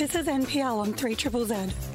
This is NPL on 3 Triple Z,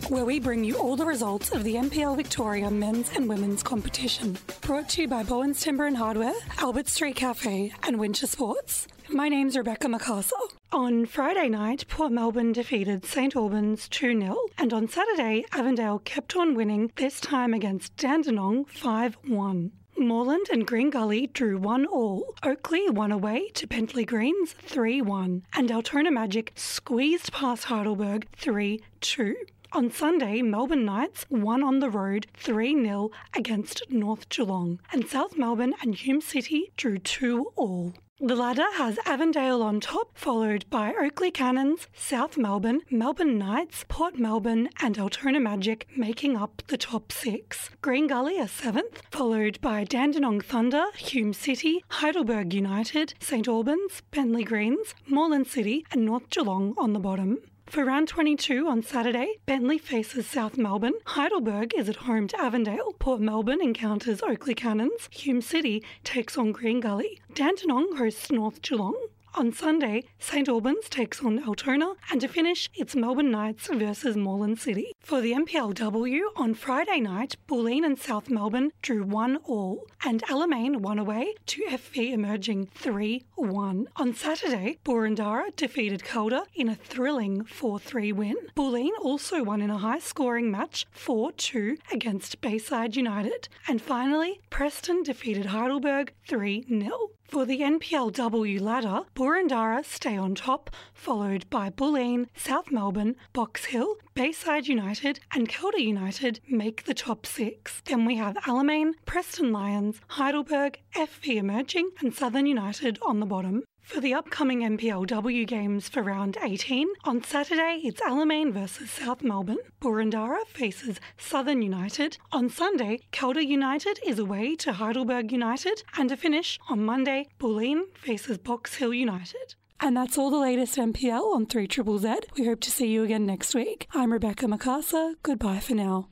where we bring you all the results of the NPL Victoria men's and women's competition. Brought to you by Bowen's Timber and Hardware, Albert Street Cafe, and Winter Sports. My name's Rebecca MacArthur. On Friday night, Port Melbourne defeated St Albans 2 0, and on Saturday, Avondale kept on winning, this time against Dandenong 5 1. Moreland and Green Gully drew 1 all. Oakleigh won away to Bentleigh Greens 3 1. And Altona Magic squeezed past Heidelberg 3 2. On Sunday, Melbourne Knights won on the road 3 0 against North Geelong, and South Melbourne and Hume City drew 2 all. The ladder has Avondale on top, followed by Oakleigh Cannons, South Melbourne, Melbourne Knights, Port Melbourne, and Altona Magic making up the top six. Green Gully are seventh, followed by Dandenong Thunder, Hume City, Heidelberg United, St Albans, Bentleigh Greens, Moreland City, and North Geelong on the bottom. For round 22 on Saturday, Bentleigh faces South Melbourne, Heidelberg is at home to Avondale, Port Melbourne encounters Oakleigh Cannons, Hume City takes on Green Gully, Dandenong hosts North Geelong. On Sunday, St Albans takes on Altona, and to finish, it's Melbourne Knights versus Moreland City. For the NPLW, on Friday night, Bulleen and South Melbourne drew 1 all, and Alamein won away to FV emerging 3 1. On Saturday, Boroondara defeated Calder in a thrilling 4 3 win. Bulleen also won in a high scoring match 4 2 against Bayside United. And finally, Preston defeated Heidelberg 3 0. For the NPLW ladder, Boroondara stay on top, followed by Bulleen, South Melbourne, Box Hill, Bayside United, and Calder United make the top six. Then we have Alamein, Preston Lions, Heidelberg, FV Emerging, and Southern United on the bottom. For the upcoming NPLW games for round 18, on Saturday it's Alamein versus South Melbourne. Boroondara faces Southern United. On Sunday, Calder United is away to Heidelberg United. And to finish, on Monday, Bulleen faces Box Hill United. And that's all the latest NPL on 3 Triple Z. We hope to see you again next week. I'm Rebecca MacArthur. Goodbye for now.